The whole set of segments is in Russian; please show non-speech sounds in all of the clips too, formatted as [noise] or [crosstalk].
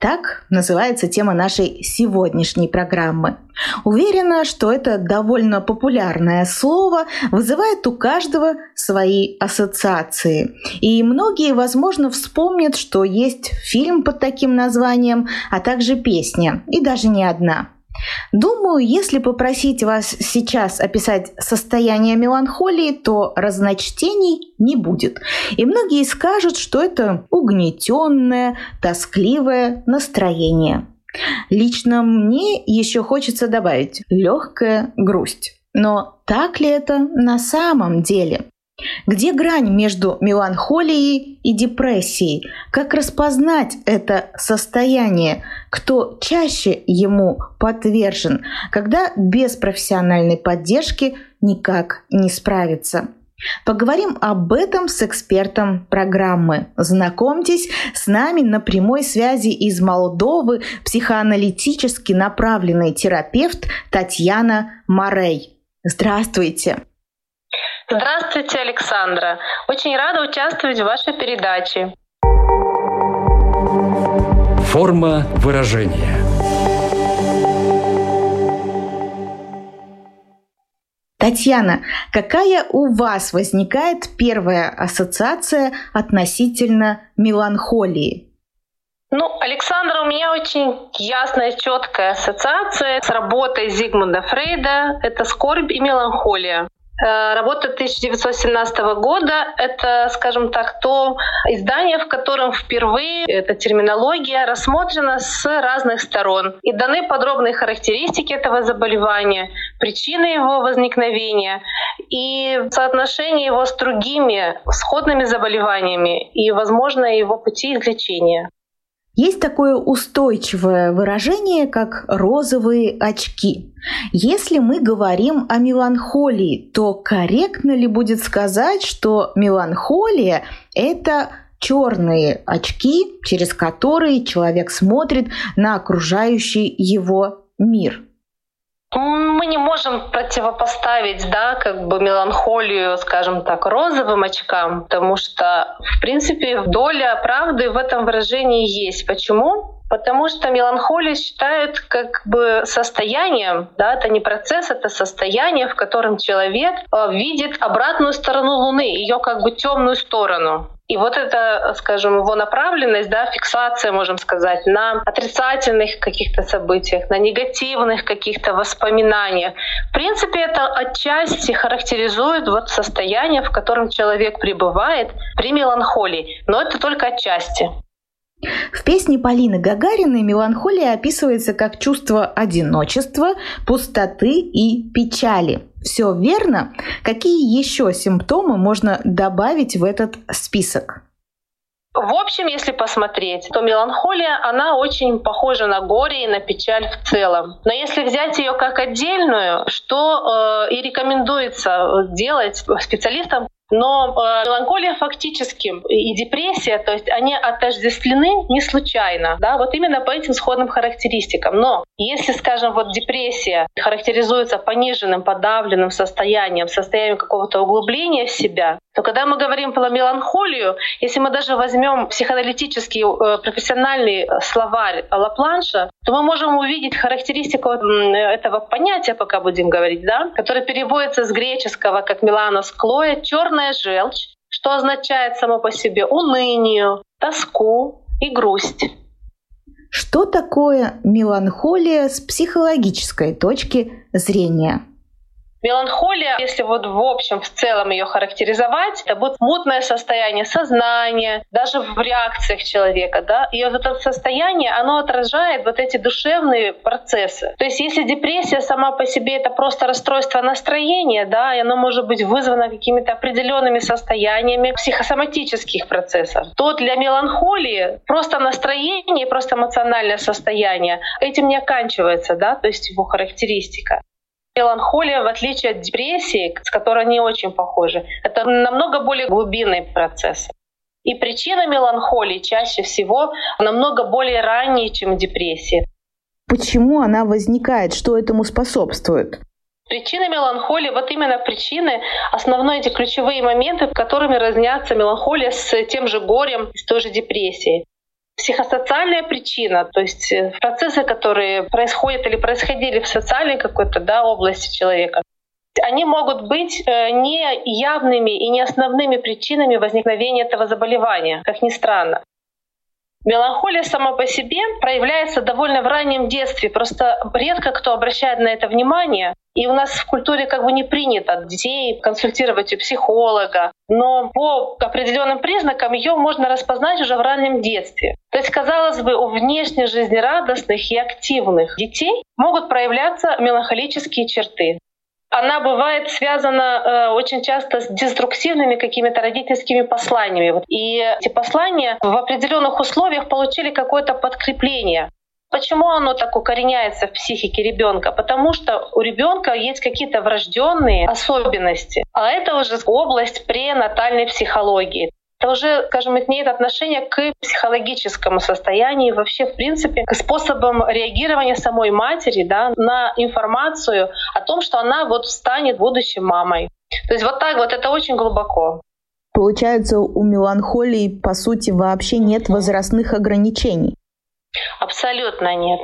так называется тема нашей сегодняшней программы. Уверена, что это довольно популярное слово вызывает у каждого свои ассоциации. И многие, возможно, вспомнят, что есть фильм под таким названием, а также песня, и даже не одна – Думаю, если попросить вас сейчас описать состояние меланхолии, то разночтений не будет. И многие скажут, что это угнетенное, тоскливое настроение. Лично мне еще хочется добавить легкая грусть. Но так ли это на самом деле? Где грань между меланхолией и депрессией? Как распознать это состояние? Кто чаще ему подвержен? Когда без профессиональной поддержки никак не справиться? Поговорим об этом с экспертом программы. Знакомьтесь, с нами на прямой связи из Молдовы психоаналитически направленный терапевт Татьяна Морей. Здравствуйте! Здравствуйте, Александра. Очень рада участвовать в вашей передаче. Форма выражения. Татьяна, какая у вас возникает первая ассоциация относительно меланхолии? Ну, Александра, у меня очень ясная, четкая ассоциация с работой Зигмунда Фрейда. Это скорбь и меланхолия. Э, работа 1917 года — это, скажем так, то издание, в котором впервые эта терминология рассмотрена с разных сторон. И даны подробные характеристики этого заболевания, причины его возникновения и соотношение его с другими сходными заболеваниями и, возможно, его пути излечения. Есть такое устойчивое выражение, как розовые очки. Если мы говорим о меланхолии, то корректно ли будет сказать, что меланхолия – это черные очки, через которые человек смотрит на окружающий его мир – мы не можем противопоставить, да, как бы меланхолию, скажем так, розовым очкам, потому что, в принципе, доля правды в этом выражении есть. Почему? Потому что меланхолия считают как бы состоянием, да, это не процесс, это состояние, в котором человек э, видит обратную сторону Луны, ее как бы темную сторону. И вот это, скажем, его направленность, да, фиксация, можем сказать, на отрицательных каких-то событиях, на негативных каких-то воспоминаниях. В принципе, это отчасти характеризует вот состояние, в котором человек пребывает при меланхолии. Но это только отчасти. В песне Полины Гагариной меланхолия описывается как чувство одиночества, пустоты и печали. Все верно? Какие еще симптомы можно добавить в этот список? В общем, если посмотреть, то меланхолия, она очень похожа на горе и на печаль в целом. Но если взять ее как отдельную, что э, и рекомендуется делать специалистам, но э, меланхолия фактически и депрессия, то есть они отождествлены не случайно, да, вот именно по этим сходным характеристикам. Но если, скажем, вот депрессия характеризуется пониженным, подавленным состоянием, состоянием какого-то углубления в себя, то когда мы говорим про меланхолию, если мы даже возьмем психоаналитический э, профессиональный э, словарь Лапланша, то мы можем увидеть характеристику этого понятия, пока будем говорить, да, которое переводится с греческого как меланос клоя, черный черная желчь, что означает само по себе уныние, тоску и грусть. Что такое меланхолия с психологической точки зрения? Меланхолия, если вот в общем, в целом ее характеризовать, это будет мутное состояние сознания, даже в реакциях человека, да, и вот это состояние, оно отражает вот эти душевные процессы. То есть если депрессия сама по себе это просто расстройство настроения, да, и оно может быть вызвано какими-то определенными состояниями психосоматических процессов, то для меланхолии просто настроение, просто эмоциональное состояние этим не оканчивается, да, то есть его характеристика. Меланхолия, в отличие от депрессии, с которой они очень похожи, это намного более глубинный процесс. И причина меланхолии чаще всего намного более ранние, чем депрессия. Почему она возникает? Что этому способствует? Причины меланхолии, вот именно причины, основные эти ключевые моменты, которыми разнятся меланхолия с тем же горем, с той же депрессией психосоциальная причина, то есть э, процессы, которые происходят или происходили в социальной какой-то да, области человека, они могут быть э, не явными и не основными причинами возникновения этого заболевания, как ни странно. Меланхолия сама по себе проявляется довольно в раннем детстве. Просто редко кто обращает на это внимание. И у нас в культуре как бы не принято детей консультировать у психолога. Но по определенным признакам ее можно распознать уже в раннем детстве. То есть, казалось бы, у внешне жизнерадостных и активных детей могут проявляться меланхолические черты она бывает связана э, очень часто с деструктивными какими-то родительскими посланиями. И эти послания в определенных условиях получили какое-то подкрепление. Почему оно так укореняется в психике ребенка? Потому что у ребенка есть какие-то врожденные особенности, а это уже область пренатальной психологии это уже, скажем, имеет отношение к психологическому состоянию, вообще, в принципе, к способам реагирования самой матери да, на информацию о том, что она вот станет будущей мамой. То есть вот так вот, это очень глубоко. Получается, у меланхолии, по сути, вообще нет возрастных ограничений. Абсолютно нет.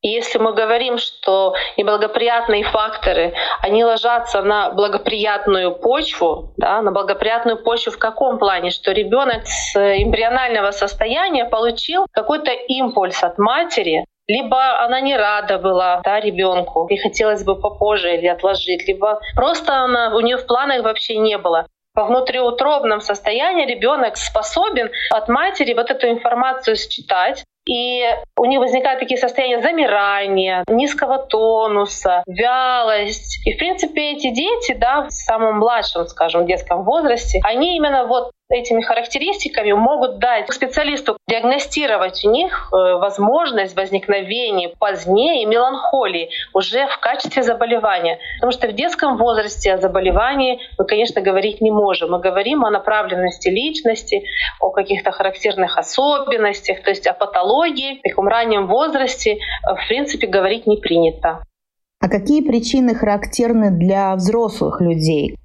И если мы говорим, что неблагоприятные факторы, они ложатся на благоприятную почву, да, на благоприятную почву в каком плане? Что ребенок с эмбрионального состояния получил какой-то импульс от матери, либо она не рада была да, ребенку и хотелось бы попозже или отложить, либо просто она, у нее в планах вообще не было во внутриутробном состоянии ребенок способен от матери вот эту информацию считать, и у них возникают такие состояния замирания, низкого тонуса, вялость. И, в принципе, эти дети, да, в самом младшем, скажем, детском возрасте, они именно вот этими характеристиками могут дать специалисту диагностировать у них э, возможность возникновения позднее меланхолии уже в качестве заболевания. Потому что в детском возрасте о заболевании мы, конечно, говорить не можем. Мы говорим о направленности личности, о каких-то характерных особенностях, то есть о патологии. В таком раннем возрасте, э, в принципе, говорить не принято. А какие причины характерны для взрослых людей?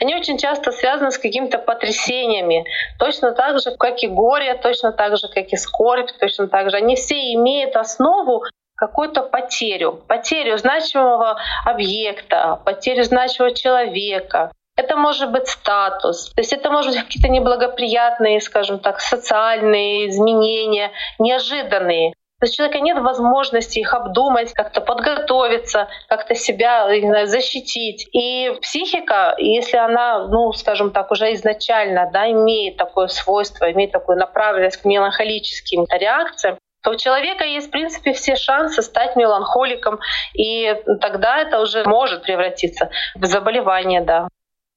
Они очень часто связаны с какими-то потрясениями. Точно так же, как и горе, точно так же, как и скорбь, точно так же. Они все имеют основу какую-то потерю, потерю значимого объекта, потерю значимого человека. Это может быть статус, то есть это может быть какие-то неблагоприятные, скажем так, социальные изменения, неожиданные. То есть у человека нет возможности их обдумать, как-то подготовиться, как-то себя знаю, защитить. И психика, если она, ну, скажем так, уже изначально да, имеет такое свойство, имеет такую направленность к меланхолическим реакциям, то у человека есть, в принципе, все шансы стать меланхоликом, и тогда это уже может превратиться в заболевание, да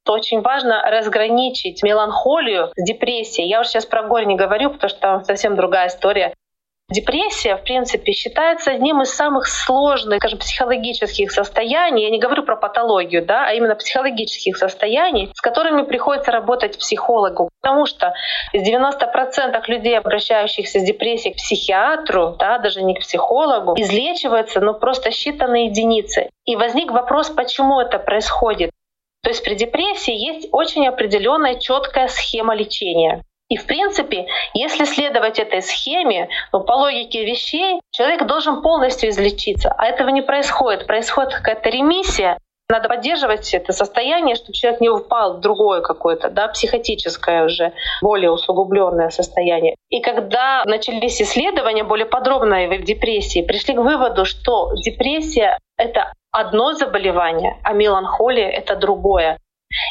то очень важно разграничить меланхолию с депрессией. Я уже сейчас про горе не говорю, потому что там совсем другая история. Депрессия, в принципе, считается одним из самых сложных, скажем, психологических состояний. Я не говорю про патологию, да, а именно психологических состояний, с которыми приходится работать психологу. Потому что из 90% людей, обращающихся с депрессией к психиатру, да, даже не к психологу, излечиваются ну, просто считанные единицы. И возник вопрос, почему это происходит. То есть при депрессии есть очень определенная четкая схема лечения. И в принципе, если следовать этой схеме, то по логике вещей человек должен полностью излечиться. А этого не происходит. Происходит какая-то ремиссия. Надо поддерживать это состояние, чтобы человек не упал в другое какое-то, да, психотическое уже, более усугубленное состояние. И когда начались исследования более подробные в депрессии, пришли к выводу, что депрессия — это одно заболевание, а меланхолия — это другое.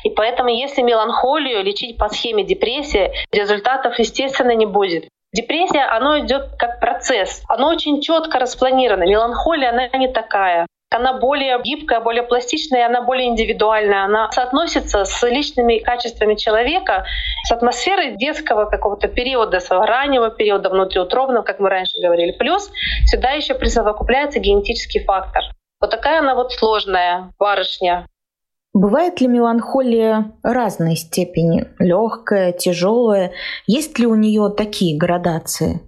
И поэтому, если меланхолию лечить по схеме депрессии, результатов, естественно, не будет. Депрессия, оно идет как процесс. Оно очень четко распланировано. Меланхолия, она не такая. Она более гибкая, более пластичная, она более индивидуальная. Она соотносится с личными качествами человека, с атмосферой детского какого-то периода, своего раннего периода внутриутробного, как мы раньше говорили. Плюс сюда еще присовокупляется генетический фактор. Вот такая она вот сложная барышня. Бывает ли меланхолия разной степени? Легкая, тяжелая? Есть ли у нее такие градации?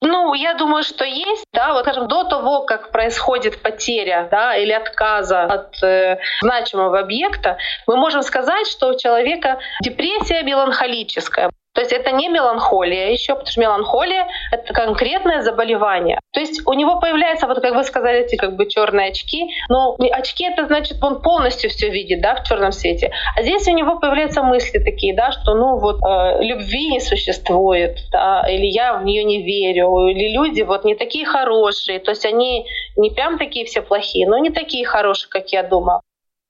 Ну, я думаю, что есть, да, вот, скажем, до того, как происходит потеря, да, или отказа от э, значимого объекта, мы можем сказать, что у человека депрессия меланхолическая. То есть это не меланхолия еще, потому что меланхолия — это конкретное заболевание. То есть у него появляются, вот как вы сказали, эти как бы черные очки. Но очки — это значит, он полностью все видит, да, в черном свете. А здесь у него появляются мысли такие, да, что, ну вот, э, любви не существует, да, или я в нее не верю, или люди вот не такие хорошие. То есть они не прям такие все плохие, но не такие хорошие, как я думал.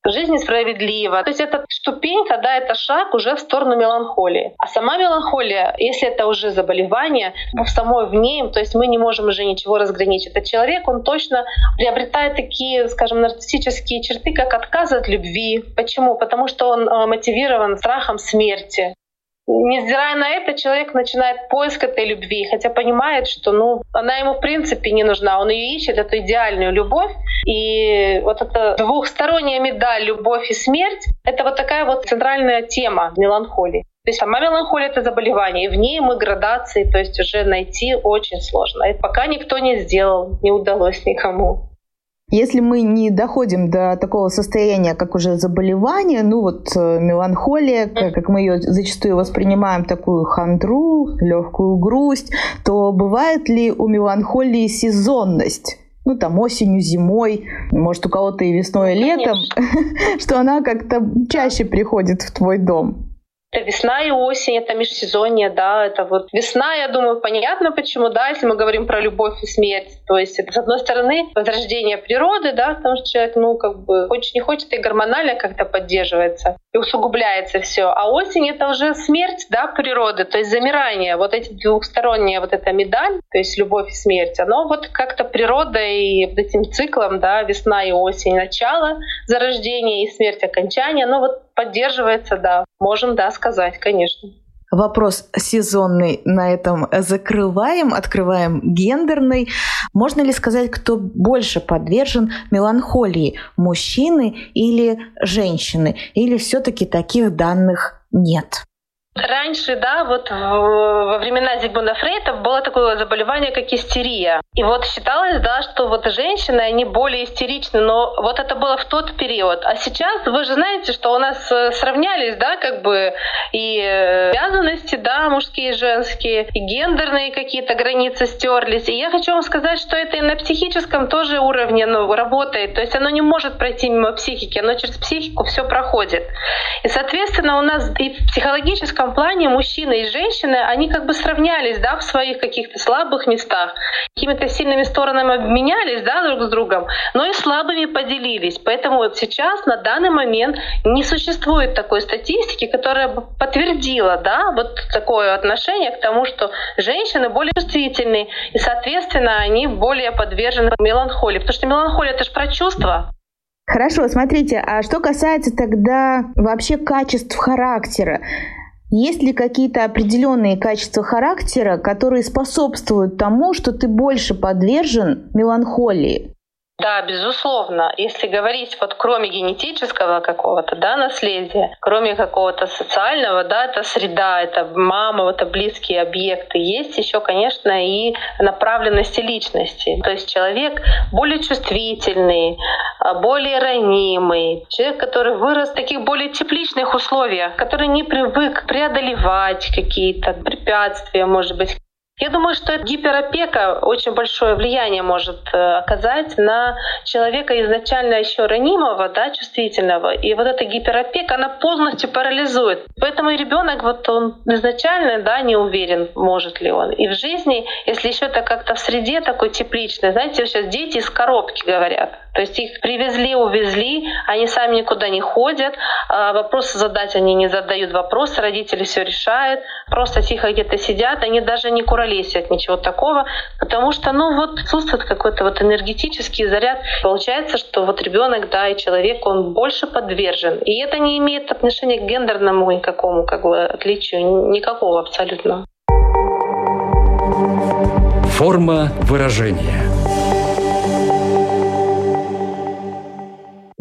Жизнь несправедлива. То есть это ступенька, да, это шаг уже в сторону меланхолии. А сама меланхолия, если это уже заболевание, в самой в ней, то есть мы не можем уже ничего разграничить. Этот человек, он точно приобретает такие, скажем, нарциссические черты, как отказ от любви. Почему? Потому что он э, мотивирован страхом смерти. Невзирая на это, человек начинает поиск этой любви, хотя понимает, что ну, она ему в принципе не нужна. Он ее ищет, эту идеальную любовь. И вот эта двухсторонняя медаль «любовь и смерть» — это вот такая вот центральная тема меланхолии. То есть сама меланхолия — это заболевание, и в ней мы градации, то есть уже найти очень сложно. И пока никто не сделал, не удалось никому. Если мы не доходим до такого состояния, как уже заболевание, ну вот э, меланхолия, как мы ее зачастую воспринимаем, такую хандру, легкую грусть, то бывает ли у меланхолии сезонность? ну, там, осенью, зимой, может, у кого-то и весной, и летом, [laughs] что она как-то чаще приходит в твой дом. Это весна и осень, это межсезонье, да, это вот весна, я думаю, понятно почему, да, если мы говорим про любовь и смерть. То есть это, с одной стороны, возрождение природы, да, потому что человек, ну, как бы, хочет не хочет, и гормонально как-то поддерживается, и усугубляется все. А осень — это уже смерть, да, природы, то есть замирание. Вот эти двухсторонние, вот эта медаль, то есть любовь и смерть, оно вот как-то природа и вот этим циклом, да, весна и осень, начало зарождения и смерть окончания, оно вот поддерживается, да. Можем, да, сказать, конечно. Вопрос сезонный на этом закрываем, открываем гендерный. Можно ли сказать, кто больше подвержен меланхолии, мужчины или женщины? Или все-таки таких данных нет? Раньше, да, вот во времена Зигмунда Фрейда было такое заболевание, как истерия. И вот считалось, да, что вот женщины, они более истеричны, но вот это было в тот период. А сейчас вы же знаете, что у нас э, сравнялись, да, как бы и э, обязанности, да, мужские и женские, и гендерные какие-то границы стерлись. И я хочу вам сказать, что это и на психическом тоже уровне ну, работает. То есть оно не может пройти мимо психики, оно через психику все проходит. И, соответственно, у нас и в психологическом физическом плане мужчины и женщины, они как бы сравнялись, да, в своих каких-то слабых местах, какими-то сильными сторонами обменялись, да, друг с другом, но и слабыми поделились. Поэтому вот сейчас, на данный момент, не существует такой статистики, которая бы подтвердила, да, вот такое отношение к тому, что женщины более чувствительны, и, соответственно, они более подвержены меланхолии. Потому что меланхолия — это же про чувства, Хорошо, смотрите, а что касается тогда вообще качеств характера, есть ли какие-то определенные качества характера, которые способствуют тому, что ты больше подвержен меланхолии? Да, безусловно. Если говорить вот кроме генетического какого-то да, наследия, кроме какого-то социального, да, это среда, это мама, это близкие объекты, есть еще, конечно, и направленности личности. То есть человек более чувствительный, а, более ранимый, человек, который вырос в таких более тепличных условиях, который не привык преодолевать какие-то препятствия, может быть, Я думаю, что гиперопека очень большое влияние может э, оказать на человека изначально еще ранимого, да, чувствительного. И вот эта гиперопека, она полностью парализует. Поэтому и ребенок, вот он изначально, да, не уверен, может ли он. И в жизни, если еще это как-то в среде такой тепличной, знаете, сейчас дети из коробки говорят. То есть их привезли, увезли, они сами никуда не ходят, а вопросы задать они не задают вопросы, родители все решают, просто тихо где-то сидят, они даже не куролесят, ничего такого, потому что, ну вот, отсутствует какой-то вот энергетический заряд. Получается, что вот ребенок, да, и человек, он больше подвержен. И это не имеет отношения к гендерному никакому как бы отличию, никакого абсолютно. Форма выражения –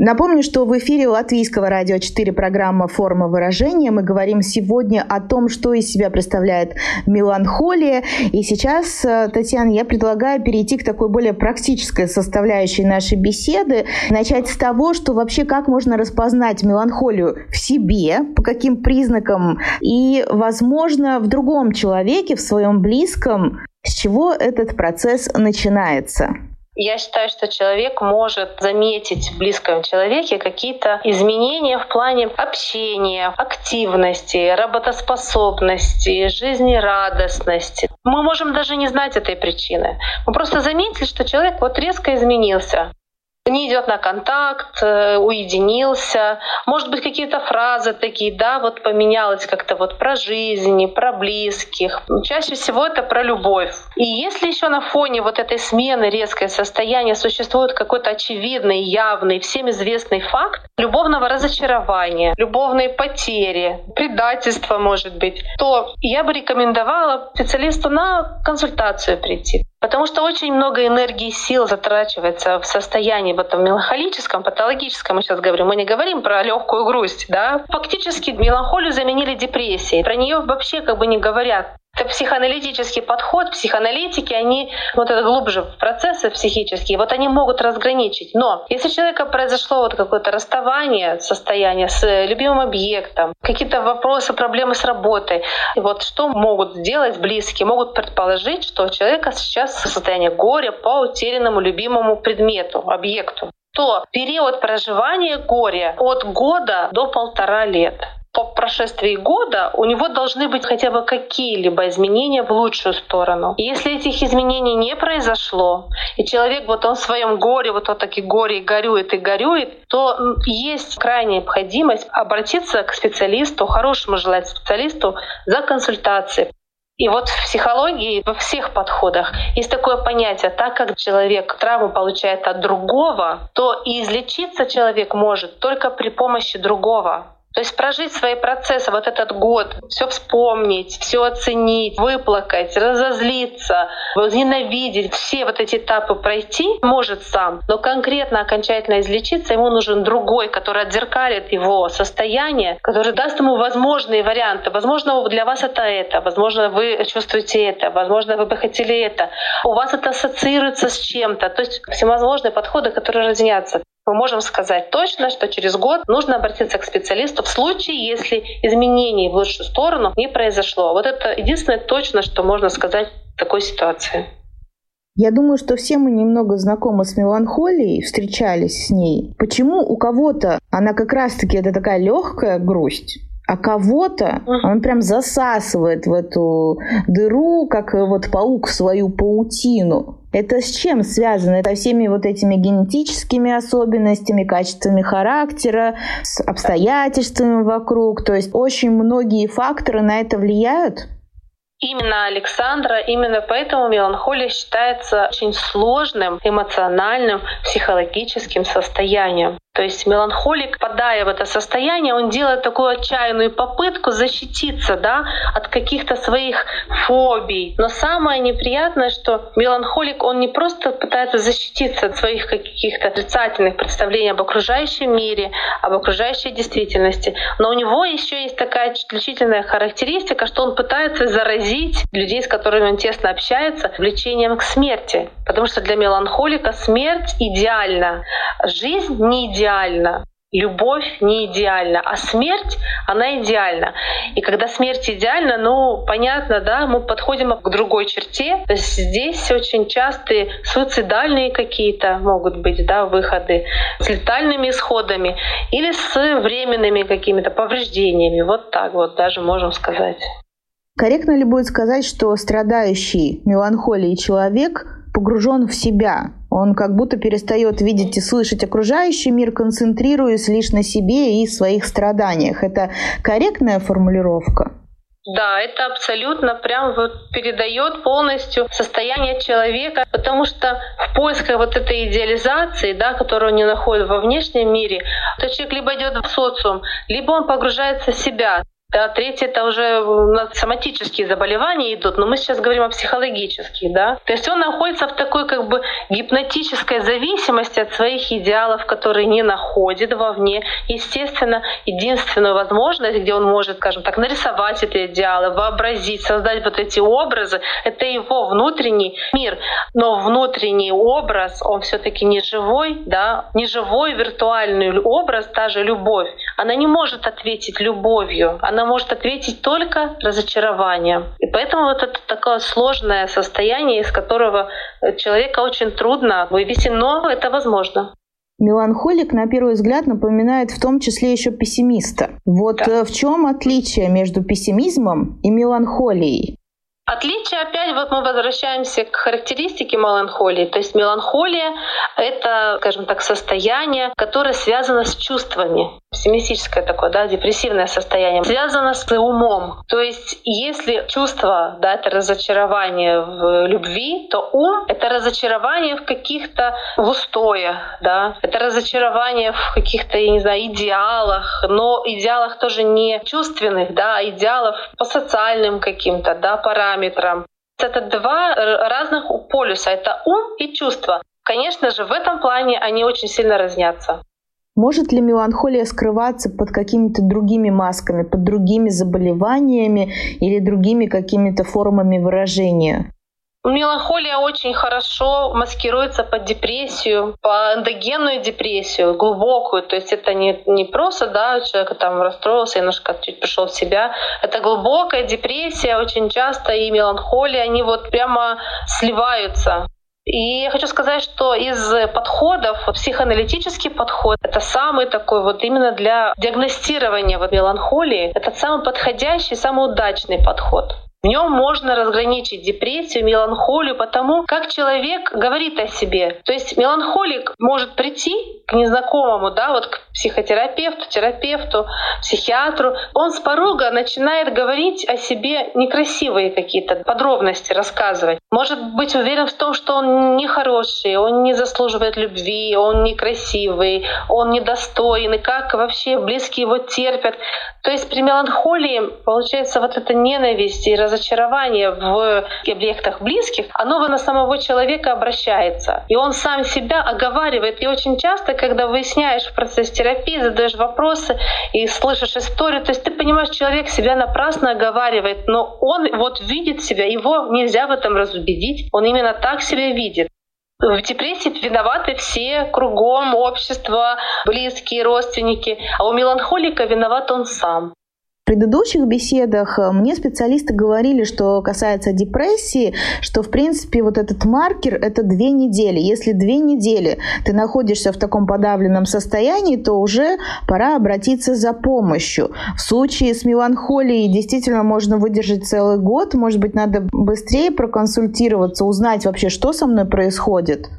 Напомню, что в эфире Латвийского радио 4 программа «Форма выражения». Мы говорим сегодня о том, что из себя представляет меланхолия. И сейчас, э, Татьяна, я предлагаю перейти к такой более практической составляющей нашей беседы. Начать с того, что вообще как можно распознать меланхолию в себе, по каким признакам, и, возможно, в другом человеке, в своем близком, с чего этот процесс начинается. Я считаю, что человек может заметить в близком человеке какие-то изменения в плане общения, активности, работоспособности, жизнерадостности. Мы можем даже не знать этой причины. Мы просто заметили, что человек вот резко изменился не идет на контакт, э, уединился. Может быть, какие-то фразы такие, да, вот поменялось как-то вот про жизни, про близких. Чаще всего это про любовь. И если еще на фоне вот этой смены резкое состояние существует какой-то очевидный, явный, всем известный факт любовного разочарования, любовной потери, предательства, может быть, то я бы рекомендовала специалисту на консультацию прийти. Потому что очень много энергии и сил затрачивается в состоянии в этом меланхолическом, патологическом, мы сейчас говорим, мы не говорим про легкую грусть, да. Фактически меланхолию заменили депрессией. Про нее вообще как бы не говорят. Это психоаналитический подход, психоаналитики, они вот это глубже в процессы психические, вот они могут разграничить. Но если у человека произошло вот какое-то расставание, состояние с любимым объектом, какие-то вопросы, проблемы с работой, вот что могут сделать близкие? Могут предположить, что у человека сейчас состояние горя по утерянному любимому предмету, объекту то период проживания горя от года до полтора лет по прошествии года у него должны быть хотя бы какие-либо изменения в лучшую сторону. Если этих изменений не произошло, и человек вот он в своем горе, вот он таки горе и горюет и горюет, то есть крайняя необходимость обратиться к специалисту, хорошему желать специалисту за консультацией. И вот в психологии во всех подходах есть такое понятие, так как человек травму получает от другого, то и излечиться человек может только при помощи другого. То есть прожить свои процессы вот этот год, все вспомнить, все оценить, выплакать, разозлиться, возненавидеть, все вот эти этапы пройти может сам, но конкретно окончательно излечиться ему нужен другой, который отзеркалит его состояние, который даст ему возможные варианты. Возможно, для вас это это, возможно, вы чувствуете это, возможно, вы бы хотели это. У вас это ассоциируется с чем-то. То есть всевозможные подходы, которые разнятся мы можем сказать точно, что через год нужно обратиться к специалисту в случае, если изменений в лучшую сторону не произошло. Вот это единственное точно, что можно сказать в такой ситуации. Я думаю, что все мы немного знакомы с меланхолией, встречались с ней. Почему у кого-то она как раз-таки это такая легкая грусть, а кого-то он прям засасывает в эту дыру, как вот паук в свою паутину. Это с чем связано? Это всеми вот этими генетическими особенностями, качествами характера, с обстоятельствами вокруг. То есть очень многие факторы на это влияют. Именно Александра, именно поэтому меланхолия считается очень сложным эмоциональным, психологическим состоянием. То есть меланхолик, попадая в это состояние, он делает такую отчаянную попытку защититься да, от каких-то своих фобий. Но самое неприятное, что меланхолик, он не просто пытается защититься от своих каких-то отрицательных представлений об окружающем мире, об окружающей действительности, но у него еще есть такая отличительная характеристика, что он пытается заразить людей, с которыми он тесно общается, влечением к смерти. Потому что для меланхолика смерть идеальна, жизнь не идеальна идеально. любовь не идеальна, а смерть, она идеальна. И когда смерть идеальна, ну, понятно, да, мы подходим к другой черте. Здесь очень частые суицидальные какие-то могут быть, да, выходы с летальными исходами или с временными какими-то повреждениями. Вот так вот даже можем сказать. Корректно ли будет сказать, что страдающий меланхолией человек погружен в себя, он как будто перестает видеть и слышать окружающий мир, концентрируясь лишь на себе и своих страданиях. Это корректная формулировка? Да, это абсолютно прям вот передает полностью состояние человека, потому что в поисках вот этой идеализации, да, которую он не находит во внешнем мире, то человек либо идет в социум, либо он погружается в себя. Да, третье это уже соматические заболевания идут, но мы сейчас говорим о психологических, да. То есть он находится в такой как бы гипнотической зависимости от своих идеалов, которые не находит вовне. Естественно, единственную возможность, где он может, скажем так, нарисовать эти идеалы, вообразить, создать вот эти образы, это его внутренний мир. Но внутренний образ, он все-таки не живой, да, не живой виртуальный образ, та же любовь, она не может ответить любовью, она она может ответить только разочарованием. И поэтому вот это такое сложное состояние, из которого человека очень трудно вывести, но это возможно. Меланхолик, на первый взгляд, напоминает в том числе еще пессимиста. Вот да. Э, в чем отличие между пессимизмом и меланхолией? Отличие опять, вот мы возвращаемся к характеристике меланхолии. То есть меланхолия — это, скажем так, состояние, которое связано с чувствами. Пессимистическое такое, да, депрессивное состояние, связано с умом. То есть если чувство, да, это разочарование в любви, то ум — это разочарование в каких-то в устоях, да, это разочарование в каких-то, я не знаю, идеалах, но идеалах тоже не чувственных, да, а идеалов по социальным каким-то, да, параметрам параметрам. Это два разных полюса. Это ум и чувство. Конечно же, в этом плане они очень сильно разнятся. Может ли меланхолия скрываться под какими-то другими масками, под другими заболеваниями или другими какими-то формами выражения? Меланхолия очень хорошо маскируется под депрессию, по эндогенную депрессию, глубокую. То есть это не, не просто, да, человек там расстроился, немножко чуть пришел в себя. Это глубокая депрессия, очень часто и меланхолия, они вот прямо сливаются. И я хочу сказать, что из подходов, психоаналитический подход, это самый такой вот именно для диагностирования вот меланхолии, это самый подходящий, самый удачный подход. В нем можно разграничить депрессию, меланхолию потому, как человек говорит о себе. То есть меланхолик может прийти к незнакомому, да, вот к психотерапевту, терапевту, психиатру. Он с порога начинает говорить о себе некрасивые какие-то подробности, рассказывать. Может быть уверен в том, что он нехороший, он не заслуживает любви, он некрасивый, он недостойный, как вообще близкие его терпят. То есть при меланхолии получается вот эта ненависть и разочарование в объектах близких, оно на самого человека обращается. И он сам себя оговаривает. И очень часто, когда выясняешь в процессе терапии, задаешь вопросы и слышишь историю, то есть ты понимаешь, человек себя напрасно оговаривает, но он вот видит себя, его нельзя в этом разубедить, он именно так себя видит. В депрессии виноваты все кругом, общество, близкие, родственники. А у меланхолика виноват он сам предыдущих беседах э, мне специалисты говорили, что касается депрессии, что, в принципе, вот этот маркер — это две недели. Если две недели ты находишься в таком подавленном состоянии, то уже пора обратиться за помощью. В случае с меланхолией действительно можно выдержать целый год. Может быть, надо быстрее проконсультироваться, узнать вообще, что со мной происходит.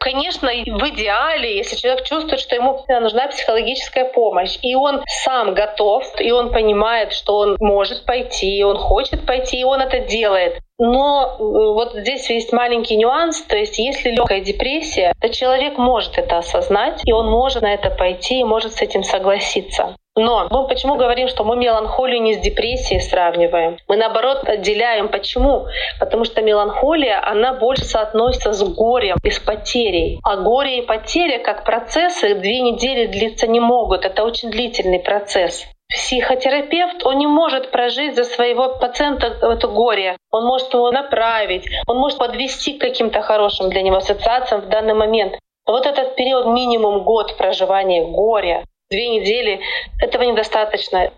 Конечно, в идеале, если человек чувствует, что ему нужна психологическая помощь, и он сам готов, и он понимает, что он может пойти, и он хочет пойти, и он это делает. Но э, вот здесь есть маленький нюанс, то есть если легкая депрессия, то человек может это осознать, и он может на это пойти, и может с этим согласиться. Но мы почему говорим, что мы меланхолию не с депрессией сравниваем? Мы наоборот отделяем. Почему? Потому что меланхолия, она больше соотносится с горем и с потерей. А горе и потеря как процессы две недели длиться не могут. Это очень длительный процесс. Психотерапевт, он не может прожить за своего пациента это горе. Он может его направить, он может подвести к каким-то хорошим для него ассоциациям в данный момент. вот этот период минимум год проживания горя, две недели. Этого недостаточно.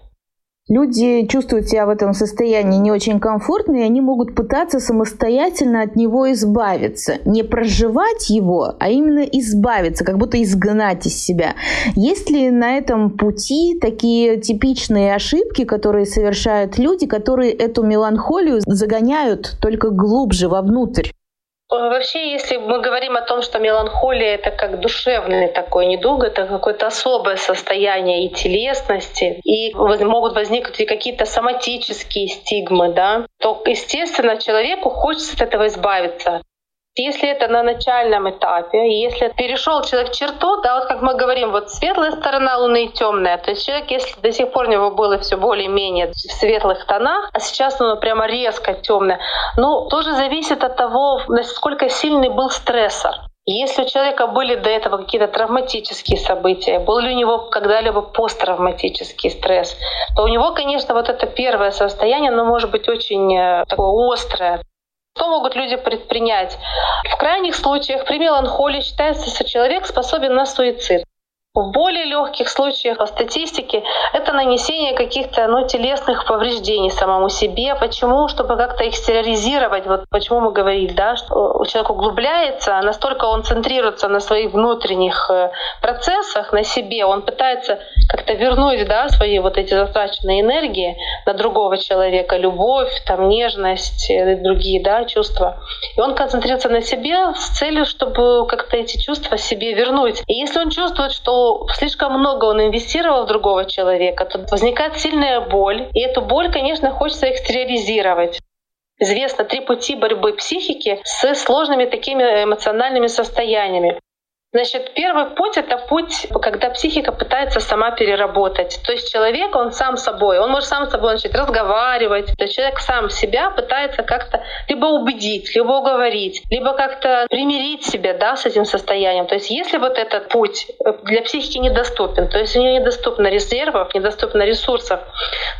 Люди чувствуют себя в этом состоянии не очень комфортно, и они могут пытаться самостоятельно от него избавиться. Не проживать его, а именно избавиться, как будто изгнать из себя. Есть ли на этом пути такие типичные ошибки, которые совершают люди, которые эту меланхолию загоняют только глубже вовнутрь? Э, вообще, если мы говорим о том, что меланхолия это как душевный такой недуг, это какое-то особое состояние и телесности, и могут возникнуть и какие-то соматические стигмы, да, то, естественно, человеку хочется от этого избавиться. Если это на начальном этапе, если перешел человек черту, да, вот как мы говорим, вот светлая сторона Луны и темная, то есть человек, если до сих пор у него было все более-менее в светлых тонах, а сейчас оно прямо резко темное, ну, тоже зависит от того, насколько сильный был стрессор. Если у человека были до этого какие-то травматические события, был ли у него когда-либо посттравматический стресс, то у него, конечно, вот это первое состояние, оно может быть очень э, такое острое. Что могут люди предпринять? В крайних случаях при меланхолии считается, что человек способен на суицид. В более легких случаях по статистике это нанесение каких-то ну, телесных повреждений самому себе. Почему? Чтобы как-то их стерилизировать. Вот почему мы говорили, да, что человек углубляется, настолько он центрируется на своих внутренних э, процессах, на себе, он пытается как-то вернуть да, свои вот эти затраченные энергии на другого человека, любовь, там, нежность и другие да, чувства. И он концентрируется на себе с целью, чтобы как-то эти чувства себе вернуть. И если он чувствует, что слишком много он инвестировал в другого человека, то возникает сильная боль, и эту боль, конечно, хочется экстериоризировать. Известно три пути борьбы психики с сложными такими эмоциональными состояниями. Значит, первый путь — это путь, когда психика пытается сама переработать. То есть человек, он сам собой, он может сам с собой начать разговаривать. То есть человек сам себя пытается как-то либо убедить, либо уговорить, либо как-то примирить себя да, с этим состоянием. То есть если вот этот путь для психики недоступен, то есть у нее недоступно резервов, недоступно ресурсов,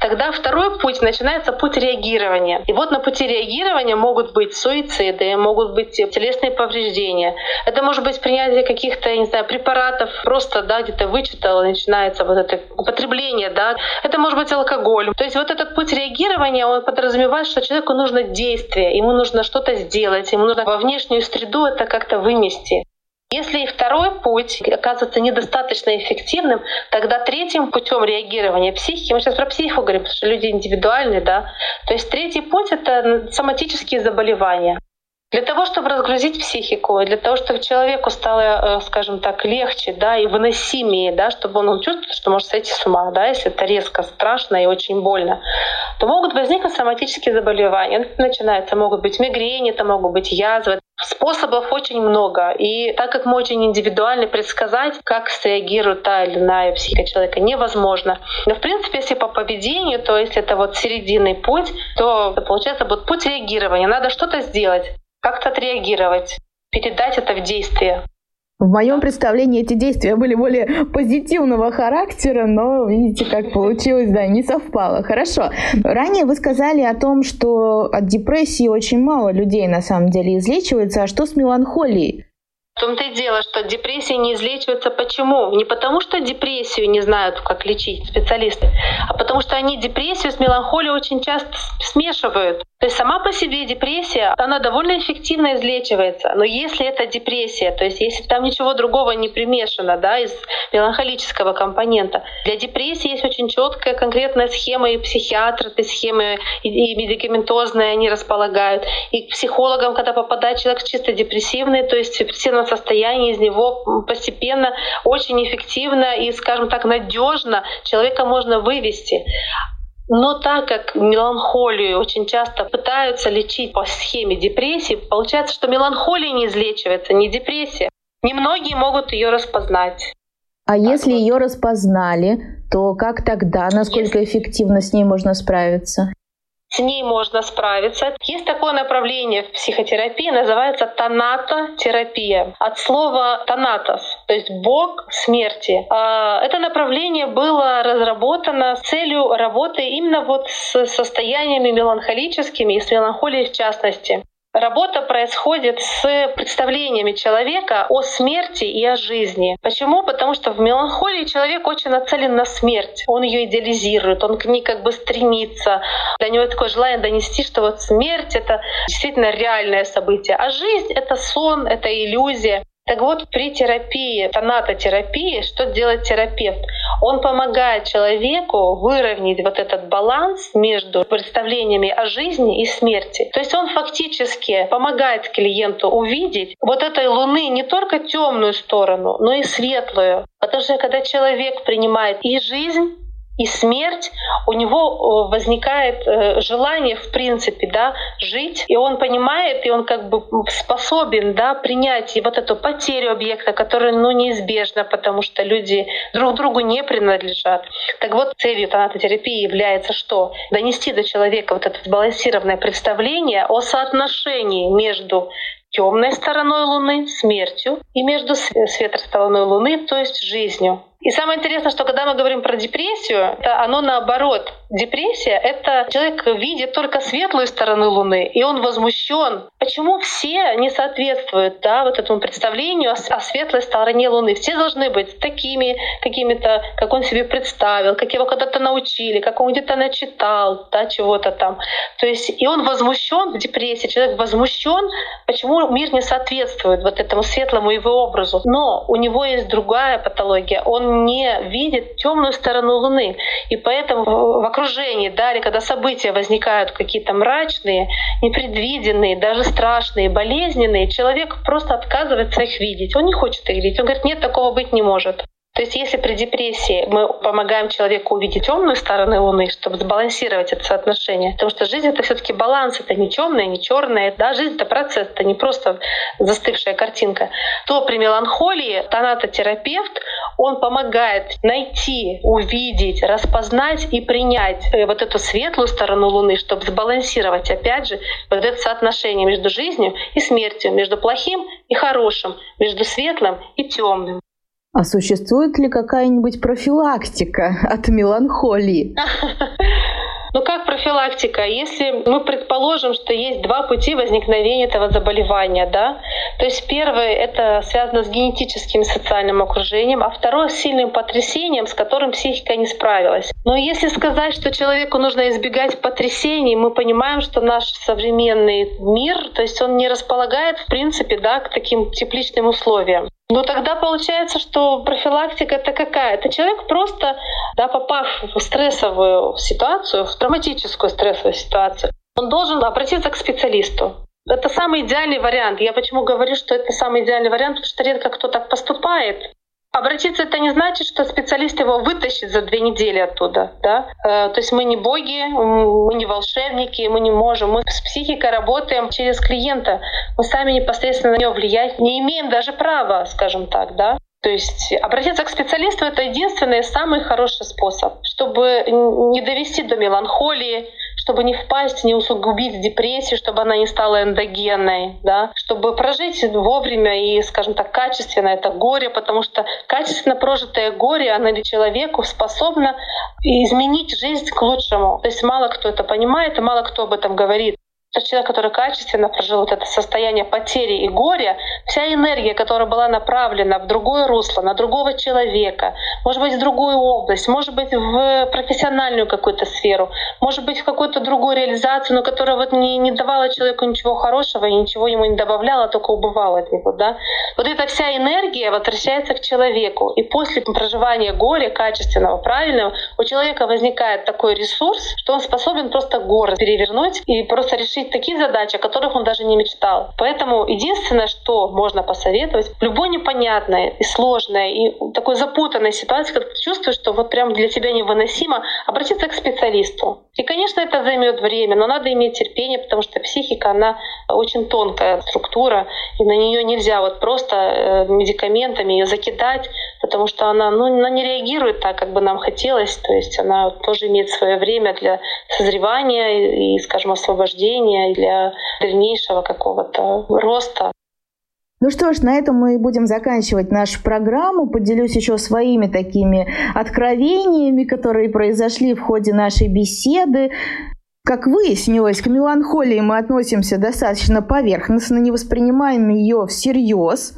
тогда второй путь начинается путь реагирования. И вот на пути реагирования могут быть суициды, могут быть телесные повреждения. Это может быть принятие каких каких-то, не знаю, препаратов, просто, да, где-то вычитал, начинается вот это употребление, да, это может быть алкоголь. То есть вот этот путь реагирования, он подразумевает, что человеку нужно действие, ему нужно что-то сделать, ему нужно во внешнюю среду это как-то вынести. Если и второй путь оказывается недостаточно эффективным, тогда третьим путем реагирования психики, мы сейчас про психику говорим, потому что люди индивидуальные, да, то есть третий путь — это соматические заболевания. Для того, чтобы разгрузить психику, для того, чтобы человеку стало, э, скажем так, легче, да, и выносимее, да, чтобы он чувствовал, что может сойти с ума, да, если это резко страшно и очень больно, то могут возникнуть соматические заболевания. Начинается, могут быть мигрени, это могут быть язвы. Способов очень много. И так как мы очень индивидуально предсказать, как среагирует та или иная психика человека, невозможно. Но, в принципе, если по поведению, то есть это вот серединный путь, то получается вот путь реагирования. Надо что-то сделать как-то отреагировать, передать это в действие. В моем представлении эти действия были более позитивного характера, но видите, как получилось, да, не совпало. Хорошо. Ранее вы сказали о том, что от депрессии очень мало людей на самом деле излечивается. А что с меланхолией? В том-то и дело, что депрессия не излечивается. Почему? Не потому, что депрессию не знают, как лечить специалисты, а потому что они депрессию с меланхолией очень часто смешивают. То есть сама по себе депрессия, она довольно эффективно излечивается. Но если это депрессия, то есть если там ничего другого не примешано да, из меланхолического компонента, для депрессии есть очень четкая конкретная схема, и психиатры этой схемы, и медикаментозные они располагают. И к психологам, когда попадает человек чисто депрессивный, то есть в депрессивном состоянии, из него постепенно, очень эффективно и, скажем так, надежно человека можно вывести. Но так как меланхолию очень часто пытаются лечить по схеме депрессии, получается, что меланхолия не излечивается, не депрессия. Немногие могут ее распознать. А так если вот. ее распознали, то как тогда, насколько если... эффективно с ней можно справиться? с ней можно справиться. Есть такое направление в психотерапии, называется тонатотерапия. От слова тонатос, то есть бог смерти. А, это направление было разработано с целью работы именно вот с состояниями меланхолическими и с меланхолией в частности. Работа происходит с представлениями человека о смерти и о жизни. Почему? Потому что в меланхолии человек очень нацелен на смерть. Он ее идеализирует, он к ней как бы стремится. Для него такое желание донести, что вот смерть — это действительно реальное событие, а жизнь — это сон, это иллюзия. Так вот, при терапии, тонатотерапии, что делает терапевт? Он помогает человеку выровнять вот этот баланс между представлениями о жизни и смерти. То есть он фактически помогает клиенту увидеть вот этой луны не только темную сторону, но и светлую. Потому что когда человек принимает и жизнь, и смерть, у него э, возникает э, желание, в принципе, да, жить, и он понимает, и он как бы способен, да, принять и вот эту потерю объекта, которая, ну, неизбежна, потому что люди друг другу не принадлежат. Так вот, целью тонатотерапии является что? Донести до человека вот это сбалансированное представление о соотношении между темной стороной Луны, смертью, и между светлой стороной Луны, то есть жизнью. И самое интересное, что когда мы говорим про депрессию, это оно наоборот. Депрессия — это человек видит только светлую сторону Луны, и он возмущен. Почему все не соответствуют да, вот этому представлению о, светлой стороне Луны? Все должны быть такими какими-то, как он себе представил, как его когда-то научили, как он где-то начитал, да, чего-то там. То есть и он возмущен в депрессии, человек возмущен, почему мир не соответствует вот этому светлому его образу. Но у него есть другая патология. Он не видит темную сторону Луны. И поэтому в окружении, да, или когда события возникают какие-то мрачные, непредвиденные, даже страшные, болезненные, человек просто отказывается их видеть. Он не хочет их видеть. Он говорит, нет, такого быть не может. То есть если при депрессии мы помогаем человеку увидеть темную сторону Луны, чтобы сбалансировать это соотношение, потому что жизнь это все-таки баланс, это не темное, не черное, да, жизнь это процесс, это не просто застывшая картинка, то при меланхолии тонатотерапевт, он помогает найти, увидеть, распознать и принять э, вот эту светлую сторону Луны, чтобы сбалансировать, опять же, вот это соотношение между жизнью и смертью, между плохим и хорошим, между светлым и темным. А существует ли какая-нибудь профилактика от меланхолии? [laughs] Ну как профилактика? Если мы предположим, что есть два пути возникновения этого заболевания, да, то есть первый это связано с генетическим и социальным окружением, а второе с сильным потрясением, с которым психика не справилась. Но если сказать, что человеку нужно избегать потрясений, мы понимаем, что наш современный мир, то есть он не располагает в принципе да, к таким тепличным условиям. Ну тогда получается, что профилактика это какая? Это человек просто, да, попав в стрессовую ситуацию, в травматическую стрессовую ситуацию, он должен обратиться к специалисту. Это самый идеальный вариант. Я почему говорю, что это самый идеальный вариант, потому что редко кто так поступает. Обратиться это не значит, что специалист его вытащит за две недели оттуда. Да? Э, то есть мы не боги, мы не волшебники, мы не можем. Мы с психикой работаем через клиента. Мы сами непосредственно на него влиять не имеем даже права, скажем так. Да? То есть обратиться к специалисту — это единственный и самый хороший способ, чтобы не довести до меланхолии, чтобы не впасть, не усугубить депрессию, чтобы она не стала эндогенной, да, чтобы прожить вовремя и, скажем так, качественно это горе, потому что качественно прожитое горе, оно человеку способно изменить жизнь к лучшему. То есть мало кто это понимает и мало кто об этом говорит. Тот человек, который качественно прожил вот это состояние потери и горя, вся энергия, которая была направлена в другое русло, на другого человека, может быть, в другую область, может быть, в профессиональную какую-то сферу, может быть, в какую-то другую реализацию, но которая вот не, не давала человеку ничего хорошего и ничего ему не добавляла, только убывала от него. Да? Вот эта вся энергия возвращается к человеку. И после проживания горя, качественного, правильного, у человека возникает такой ресурс, что он способен просто горы перевернуть и просто решить решить такие задачи, о которых он даже не мечтал. Поэтому единственное, что можно посоветовать, любой непонятной и сложной и такой запутанной ситуации, когда ты чувствуешь, что вот прям для тебя невыносимо, обратиться к специалисту. И, конечно, это займет время, но надо иметь терпение, потому что психика, она очень тонкая структура, и на нее нельзя вот просто э, медикаментами ее закидать, потому что она, ну, она не реагирует так, как бы нам хотелось, то есть она тоже имеет свое время для созревания и, скажем, освобождения движения, для дальнейшего какого-то роста. Ну что ж, на этом мы будем заканчивать нашу программу. Поделюсь еще своими такими откровениями, которые произошли в ходе нашей беседы. Как выяснилось, к меланхолии мы относимся достаточно поверхностно, не воспринимаем ее всерьез,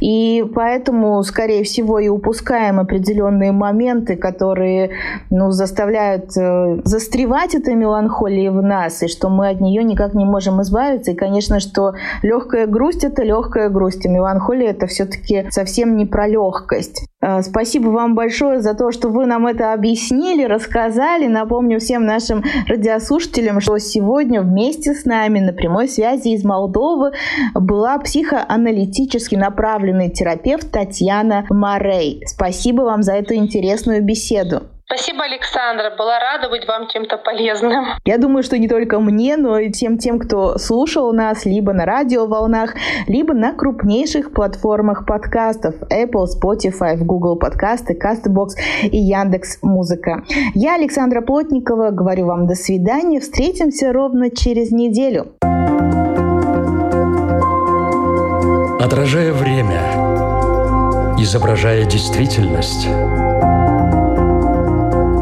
и поэтому, скорее всего, и упускаем определенные моменты, которые ну, заставляют э, застревать этой меланхолии в нас, и что мы от нее никак не можем избавиться. И, конечно, что легкая грусть – это легкая грусть, а меланхолия – это все-таки совсем не про легкость. Э, спасибо вам большое за то, что вы нам это объяснили, рассказали. Напомню всем нашим радиослушателям, что сегодня вместе с нами на прямой связи из Молдовы была психоаналитически направленный терапевт Татьяна Морей. Спасибо вам за эту интересную беседу. Спасибо, Александра. Была рада быть вам чем-то полезным. Я думаю, что не только мне, но и всем тем, кто слушал нас либо на радиоволнах, либо на крупнейших платформах подкастов Apple, Spotify, Google подкасты, CastBox и Яндекс Музыка. Я, Александра Плотникова, говорю вам до свидания. Встретимся ровно через неделю. Отражая время, изображая действительность –